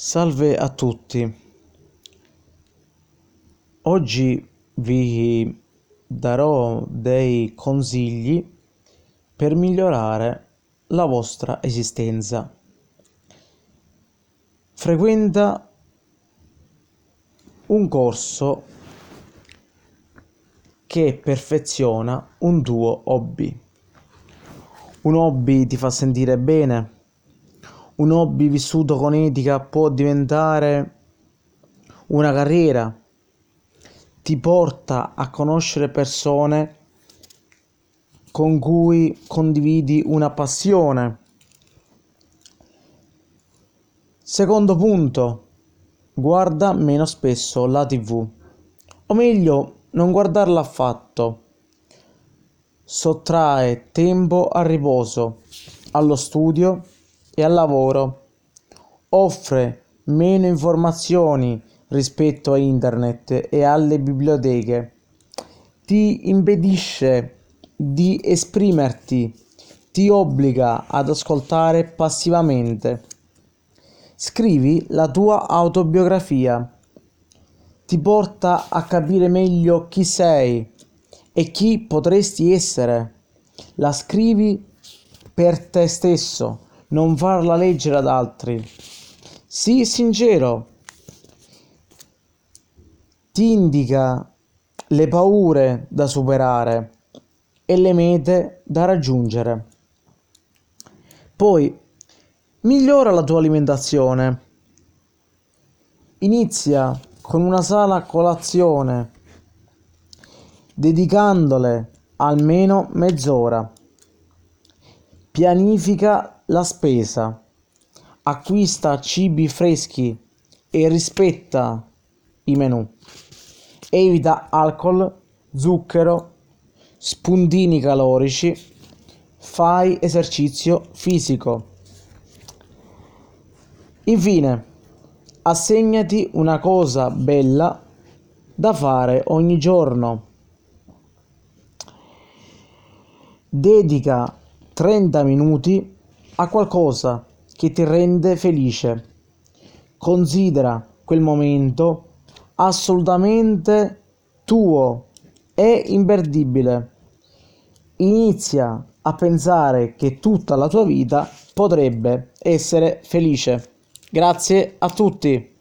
Salve a tutti. Oggi vi darò dei consigli per migliorare la vostra esistenza. Frequenta un corso che perfeziona un tuo hobby. Un hobby ti fa sentire bene? Un hobby vissuto con etica può diventare una carriera, ti porta a conoscere persone con cui condividi una passione. Secondo punto, guarda meno spesso la TV, o meglio, non guardarla affatto. Sottrae tempo al riposo, allo studio e al lavoro. Offre meno informazioni rispetto a internet e alle biblioteche. Ti impedisce di esprimerti, ti obbliga ad ascoltare passivamente. Scrivi la tua autobiografia. Ti porta a capire meglio chi sei e chi potresti essere. La scrivi per te stesso non farla leggere ad altri. Sii sincero. Ti indica le paure da superare e le mete da raggiungere. Poi migliora la tua alimentazione. Inizia con una sana colazione, dedicandole almeno mezz'ora. Pianifica la spesa, acquista cibi freschi e rispetta i menù. Evita alcol, zucchero, spuntini calorici, fai esercizio fisico. Infine, assegnati una cosa bella da fare ogni giorno. Dedica 30 minuti a qualcosa che ti rende felice. Considera quel momento assolutamente tuo e imperdibile. Inizia a pensare che tutta la tua vita potrebbe essere felice. Grazie a tutti.